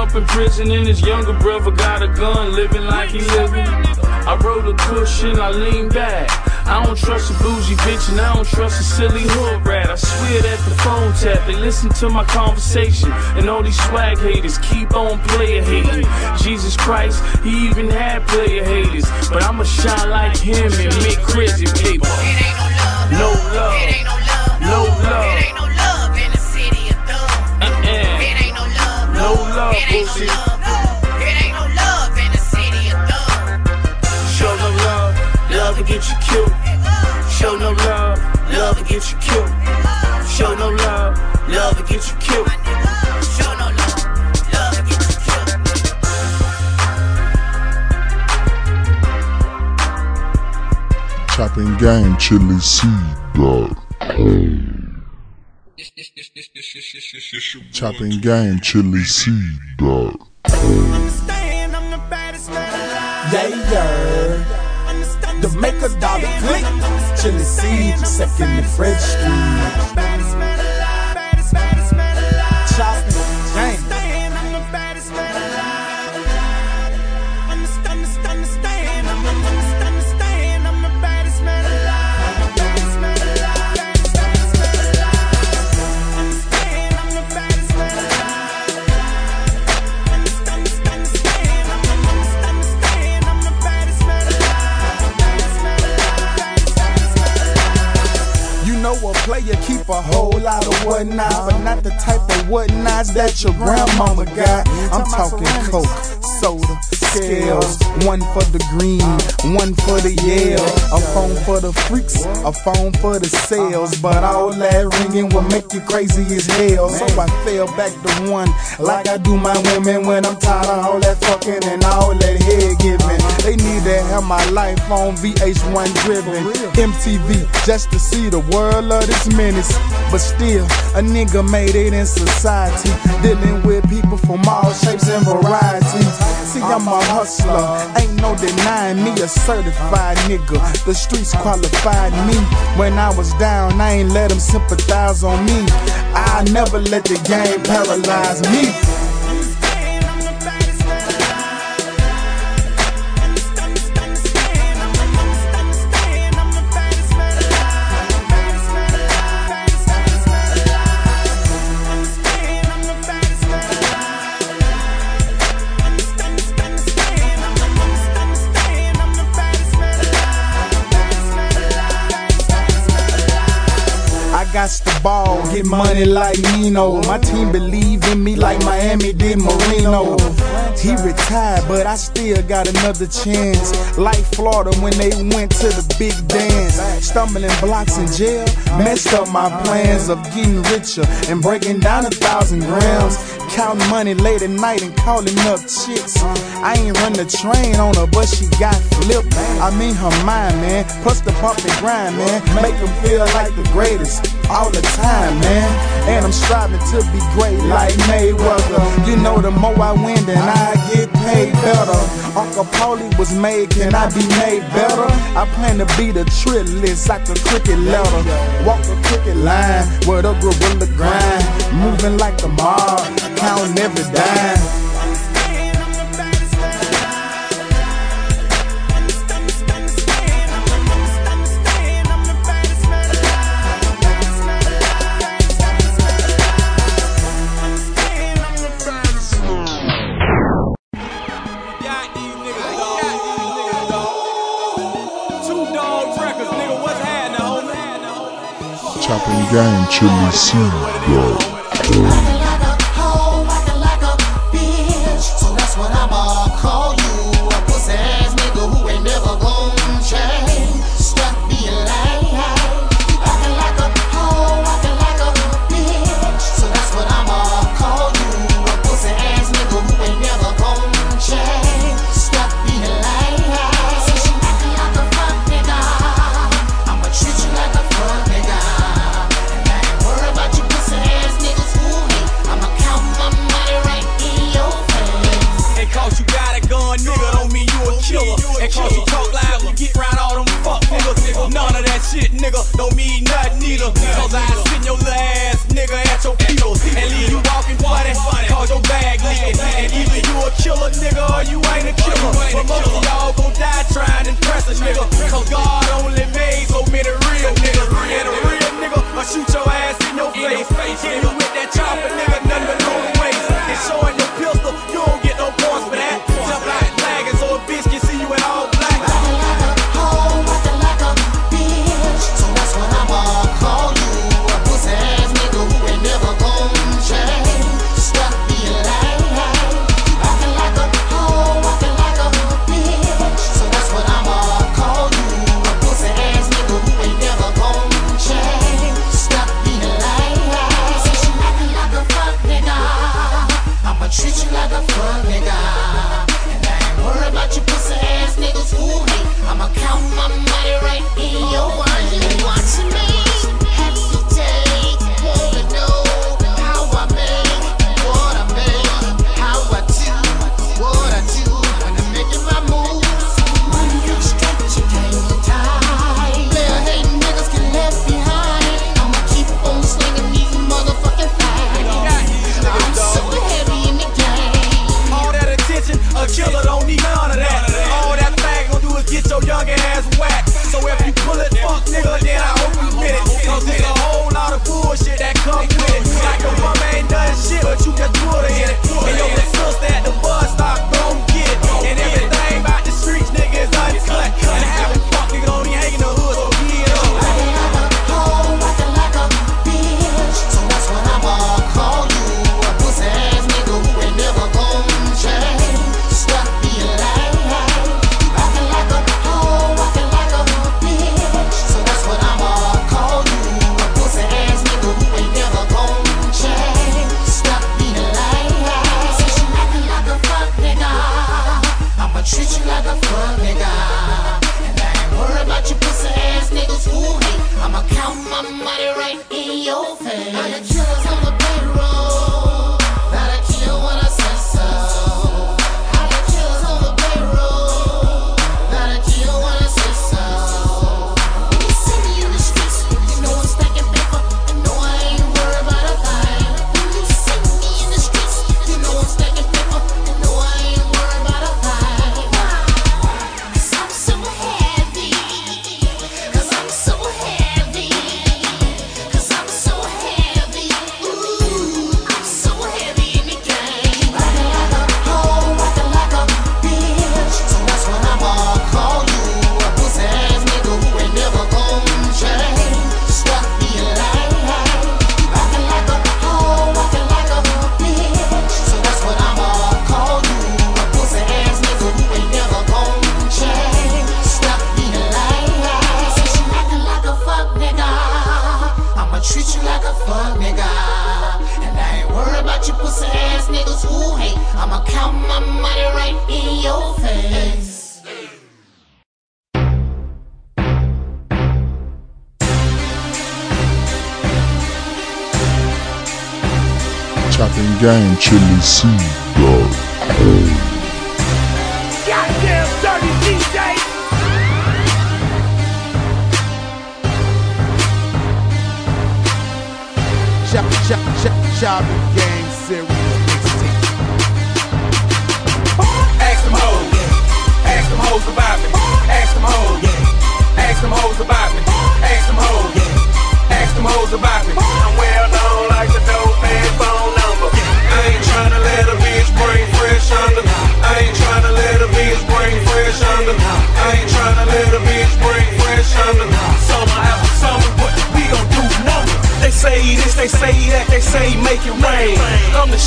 up in prison, and his younger brother got a gun, living like he living. I rode a cushion, I lean back. I don't trust a bougie bitch, and I don't trust a silly hood rat. I swear that the phone tap, they listen to my conversation, and all these swag haters keep on player hating. Jesus Christ, he even had player haters, but I'ma shine like him and make crazy paper. No love, no love. No love love, It ain't Boosie. no love. It ain't no love in the city of thugs. Show no love, love will get you killed. Show no love, love will get you killed. Show no love, love will get you killed. Show no love. Love will get you killed. Chopping game, Chilly C, dog. Chopping game, Chilly C, dog. Yeah, yeah. The maker dollar click. Chilly C, second the Street. A whole lot of whatnots, but not the type of whatnots that your grandmama got. I'm talking coke, soda, scales, one for the green, one for the yell, a phone for the freaks, a phone for the sales. But all that ringing will make you crazy as hell. So I fell back to one, like I do my women when I'm tired of all that fucking and all that head giving. They need to have my life on VH1 driven, MTV, just to see the world of this menace. But still, a nigga made it in society, dealing with people from all shapes and varieties. See, I'm a hustler, ain't no denying me a certified nigga. The streets qualified me. When I was down, I ain't let them sympathize on me. I never let the game paralyze me. Got the ball, get money like Nino. My team believe in me like Miami did Marino. He retired, but I still got another chance. Like Florida when they went to the big dance. Stumbling blocks in jail, messed up my plans of getting richer and breaking down a thousand grams. Counting money late at night and calling up chicks. I ain't run the train on her, but she got flipped. I mean her mind, man. Plus the bump and grind, man. Make them feel like the greatest all the time, man. And I'm striving to be great like Mayweather. You know, the more I win, then I get paid better. Uncle Paulie was made, can I be made better? I plan to be the trillist like a cricket letter. Walk the cricket line with a gorilla grind. Moving like the mob, counting every dime. Chopping game, Chilly C,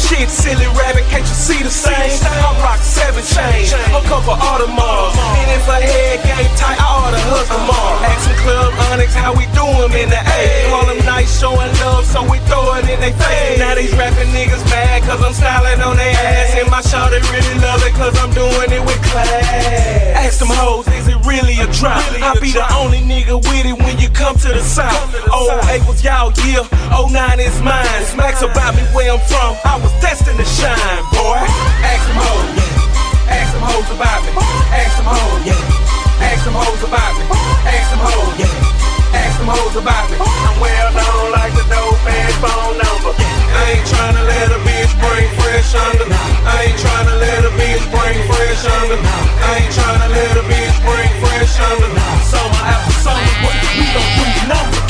shits. in their face. Now these rapping niggas mad cause I'm styling on their ass. And my shout they really love it cause I'm doing it with class. Ask them hoes, is it really a drop? Really I be drop. the only nigga with it when you come to the south. Oh, eight was y'all year, oh nine is mine. Smacks about me where I'm from, I was destined to shine, boy. Ask them hoes, yeah. ask them hoes about me. Ask them hoes, yeah. ask them hoes about me. Ask them hoes, yeah. Ask them hoes about me. I'm well known like the dope man phone number. I ain't tryna let a bitch bring fresh under. I ain't tryna let a bitch bring fresh under. I ain't tryna let a bitch bring fresh under. Summer after summer, what we gon' do numbers.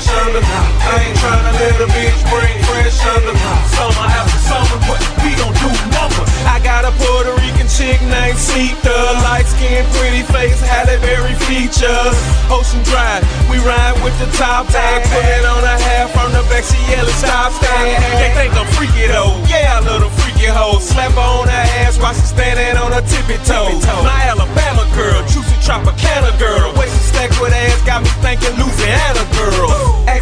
Fresh under. I ain't tryna let a bitch bring fresh under. Summer after summer, what we gon' do numbers. I got a Puerto Rican chick named Sita, light skin, pretty face, Halle Berry features. Ocean Drive, we ride with the top tag, put it on a half from the back, she yelling stop stand. They think I'm freaky though, yeah, a little freaky hoe. Slap her on her ass while she standing on her tippy toe. My Alabama girl, juicy Tropicana girl, waist is stacked with ass, got me thinking Louisiana girl.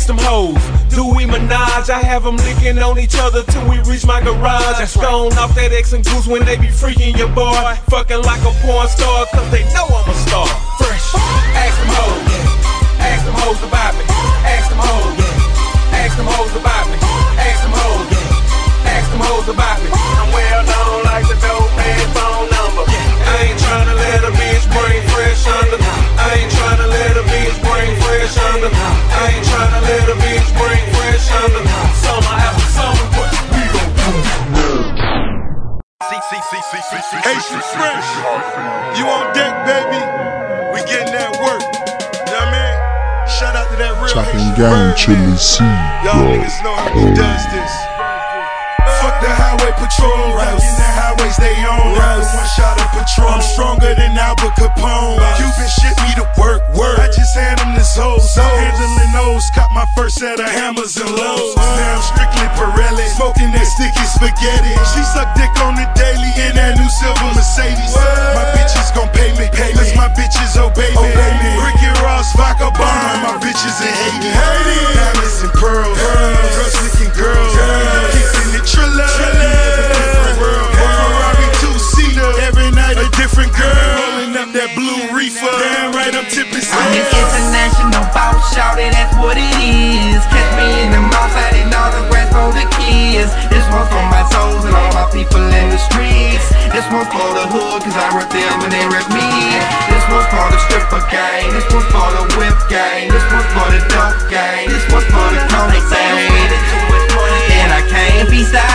Ask them hoes, do we menage? I have them licking on each other till we reach my garage. That's gone off that X and goose when they be freaking your boy. Fucking like a porn star, cause they know I'm a star. Fresh. Ask them hoes, yeah. ask them hoes about me. Ask them hoes, yeah. ask them hoes about me. Ask them hoes, yeah. ask them hoes about me. I'm well known like the dope man phone fresh under. I ain't tryna let a bitch bring fresh under. Summer after summer, what we gon' do? Haitian Fresh, you on deck, baby. We getting that work. You know what I mean? Shout out to that real Chopping Haitian gang, bird, chili man. seed, Y'all yo. niggas know how he does this. The highway patrol routes. In the highways they own routes. One shot of patrol. I'm stronger than Albert Capone. Cuban shit me to work, work. I just hand them this whole Handling those, caught my first set of hammers and lows. Now I'm strictly Pirelli. Smoking that sticky spaghetti. She suck dick on the daily in that new silver Mercedes. My bitches gon' pay me. Pay Cause my bitches oh, obey me. Oh, obey me. Ricky Ross, vodka bomb. My bitches in Haiti. Diamonds and pearls. Girls licking girls. Kicking the triller. Different world. Ferrari two-seater. Every night a different girl. Up that blue reefer. Damn right, I'm tipping I'm international that's what it is. Catch me in the autographs for the kids. This one's for my toes and all my people in the streets. This for the hood, cause I rep them and they rep me. This one's for the stripper gang. This one's for the whip gang. This one's for the dope gang. This one's for the corner gang. And I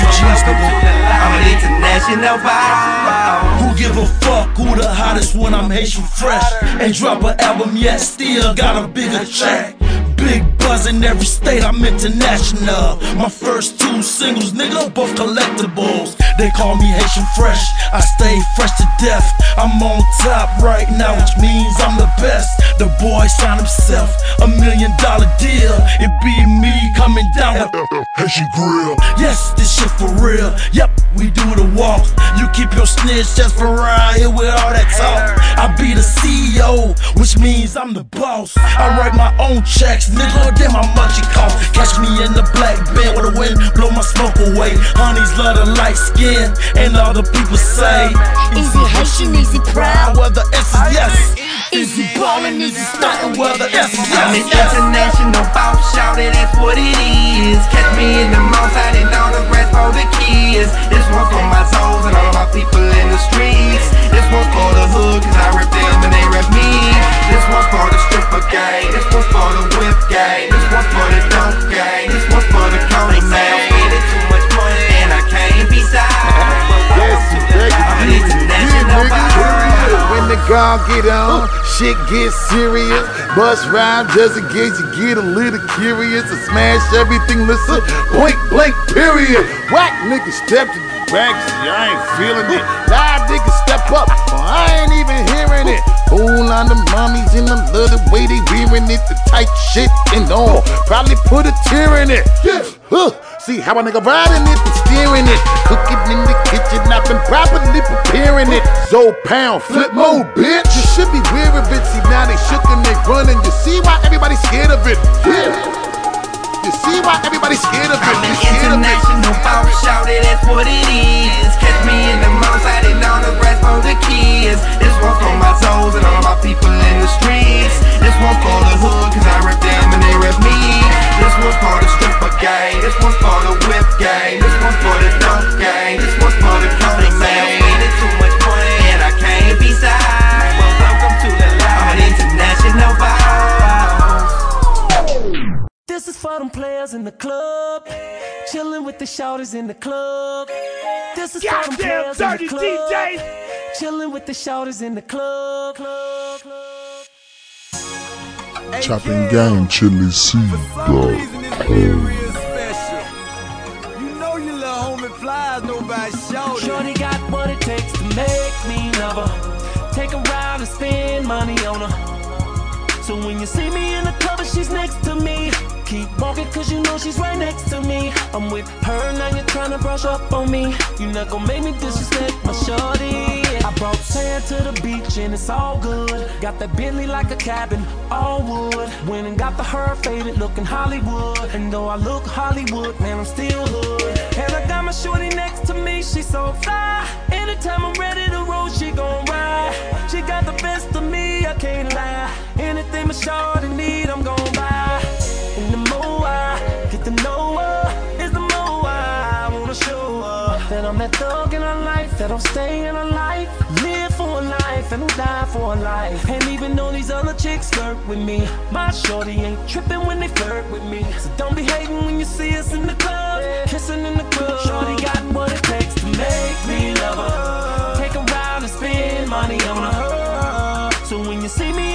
can't be. Refugees, I'm an international boss. Who give a fuck who the hottest when I'm Haitian fresh? Ain't drop an album yet, still got a bigger check. Big buzz in every state, I'm international. My first two singles, nigga, both collectibles. They call me Haitian Fresh, I stay fresh to death. I'm on top right now, which means I'm the best. The boy signed himself a million dollar deal. It be me coming down Haitian Grill. Yes, this shit for real. Yep, we do the walk. You keep your snitch just for around here with all that talk. I be the CEO, which means I'm the boss. I write my own checks, nigga. Damn how much it cost. Catch me in the black bed with the wind blow my smoke away. Honeys love the light skin, and all the people say, Is Easy Haitian, is easy proud. Well, the yes is yes. Easy ballin', easy stuntin'. Well, the S is I'm an yes. yes. international boss, shout it, that's what it is. Catch me in the mall, signing autographs for the kids. This one for my toes and all my people in the streets. This one's for the hood, cause I rip them and they rep me. This one's for the stripper gang. This one's for the whip gang. This one's for the dope gang. When the gun get on, shit gets serious. Busta Rhymes just in case you get a little curious. To smash everything, listen. Point blank, period. Whack nigga step to the back, I ain't feeling it. Live nigga step up, I ain't even hearing it. Fool on the mommies and them love the way they wearing it, the tight shit and all. Probably put a tear in it. Huh. See how a nigga riding it and steering it. Cooking in the kitchen, I've been properly preparing it. So pound, flip mode, bitch. You should be weary, bitch. See now they shook and they running. You see why everybody scared of it? Yeah. You see why everybody scared of it? I'm an of it. international boss, shout it, that's what it is. Catch me in the mouse, I on the grass for the kids. This one for my toes and all my people in the streets. This one for the hood, cause I rep one's for the stripper gang, this one's for the whip gang, this one's for the dope gang, this one's for the coke man. Too much money and I can't be side. Well, welcome to the life. I'm an international boss. This is for them players in the club. Chilling with the shouters in the club. This is for them Goddamn players in the club. DJs. Chilling with the shouters in the club. club, club. Chopping gang, Chilly C, dog. Special. You know your little homie flies, nobody it. Shorty got what it takes to make me love her. Take a ride and spend money on her. So when you see me in the club and she's next to me, keep walking cause you know she's right next to me. I'm with her, now you're trying to brush up on me. You're not gonna make me disrespect my shorty. I brought sand to the beach and it's all good. Got that Bentley like a cabin, all wood. Went and got the her faded looking Hollywood. And though I look Hollywood, man, I'm still hood. And I got my shorty next to me, she so fly. Anytime I'm ready to roll, she gon' ride. She got the best of me, I can't lie. Anything my shorty need, I'm gon' that thug in her life, that I'm staying in her life, live for a life, and I'm die for a life. And even though these other chicks flirt with me, my shorty ain't tripping when they flirt with me. So don't be hating when you see us in the club, kissing in the club. Shorty got what it takes to make me love her. Take her out and spend money on her. So when you see me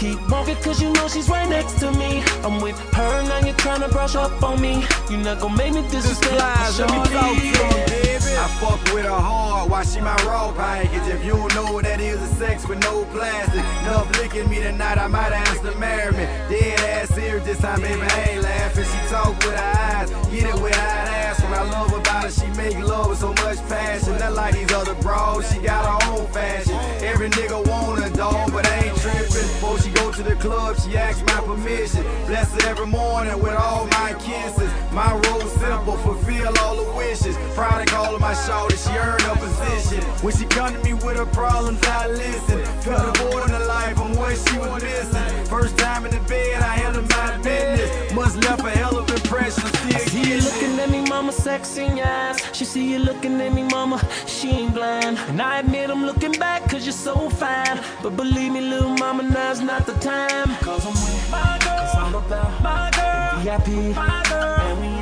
keep walking cause you know she's right next to me. I'm with her, now you're trying to brush up on me. You're not gonna make me disrespect let me talk. I fuck with her hard, why she my raw package? If you don't know that is, a sex with no plastic. Enough licking me tonight, I might ask to marry me. Dead ass serious this time, baby, I ain't laughing. She talk with her eyes, get it with her ass. What I love about her, she make love with so much passion. Not like these other bros, she got her own fashion. Every nigga want a dog, but I ain't tripping. Before she go to the club, she asks my permission. Bless her every morning with all my kisses. My role simple, fulfill all the wishes. Proud to call her my shorty, she earned her position. When she come to me with her problems, I listen. Feel the board in her life, I'm what she was missing. First time in the bed, I handled my business. Must left a hell of impression, still See you looking at me, mama, sexy ass. She see you looking at me, mama, she ain't blind. And I admit I'm looking back cause you're so fine. But believe me, little mama, now's not the time. Cause I'm with my girl. cause I'm about my girl. VIP. My girl. And we in our world.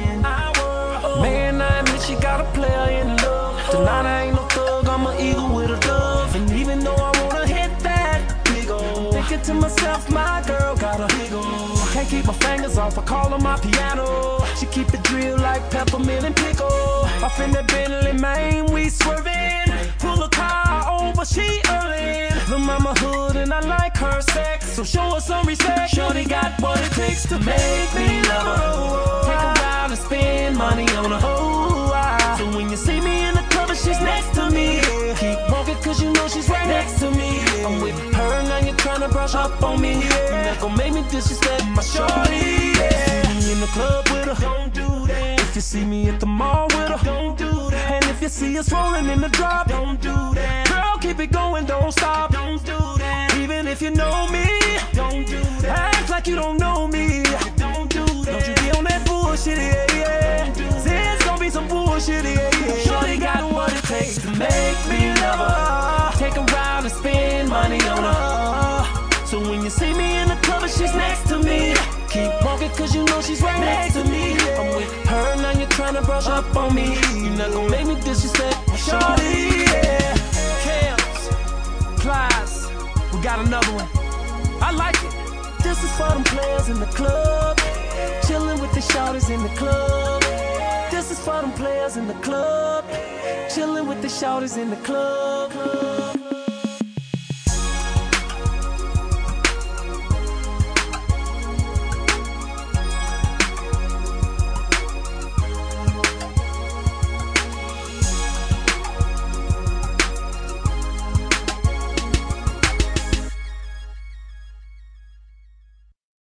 Man, I admit she got a player in love. Tonight I ain't no thug, I'm an eagle with a dove. And even though I Thinking to myself, my girl got a big ol' Can't keep my fingers off, I call her my piano. She keep it drill like peppermint and pickle. Off in that Bentley, man, we swerving. Pull a car over, she early. The mama hood and I like her sex, so show her some respect. Shorty got what it takes to make me love her. Take her out and spend money on her. Oh, So when you see me in the she's next to me, keep walking cause you know she's right next to me. I'm with her, now you're trying to brush up on me. You're not gonna make me disrespect my shorty. Yeah. See me in the club with her, don't do that. If you see me at the mall with her, don't do that. And if you see us rolling in the drop, don't do that. Girl, keep it going, don't stop, don't do that. Even if you know me, don't do that. Act like you don't know me, don't do that. Don't you be on that bullshit, yeah, yeah. Say it's gonna be some bullshit, yeah, yeah. Shorty got takes to make me love her. Take a out and spend money on her. So when you see me in the club and she's next to me, keep walking cause you know she's right next to me. I'm with her, now you're trying to brush up on me. You're not gonna make me disrespect shorty, yeah. Camps, Plies, we got another one. I like it. This is for them players in the club. Chilling with the shorties in the club. This is for them players in the club. Chilling with the shouters in the club.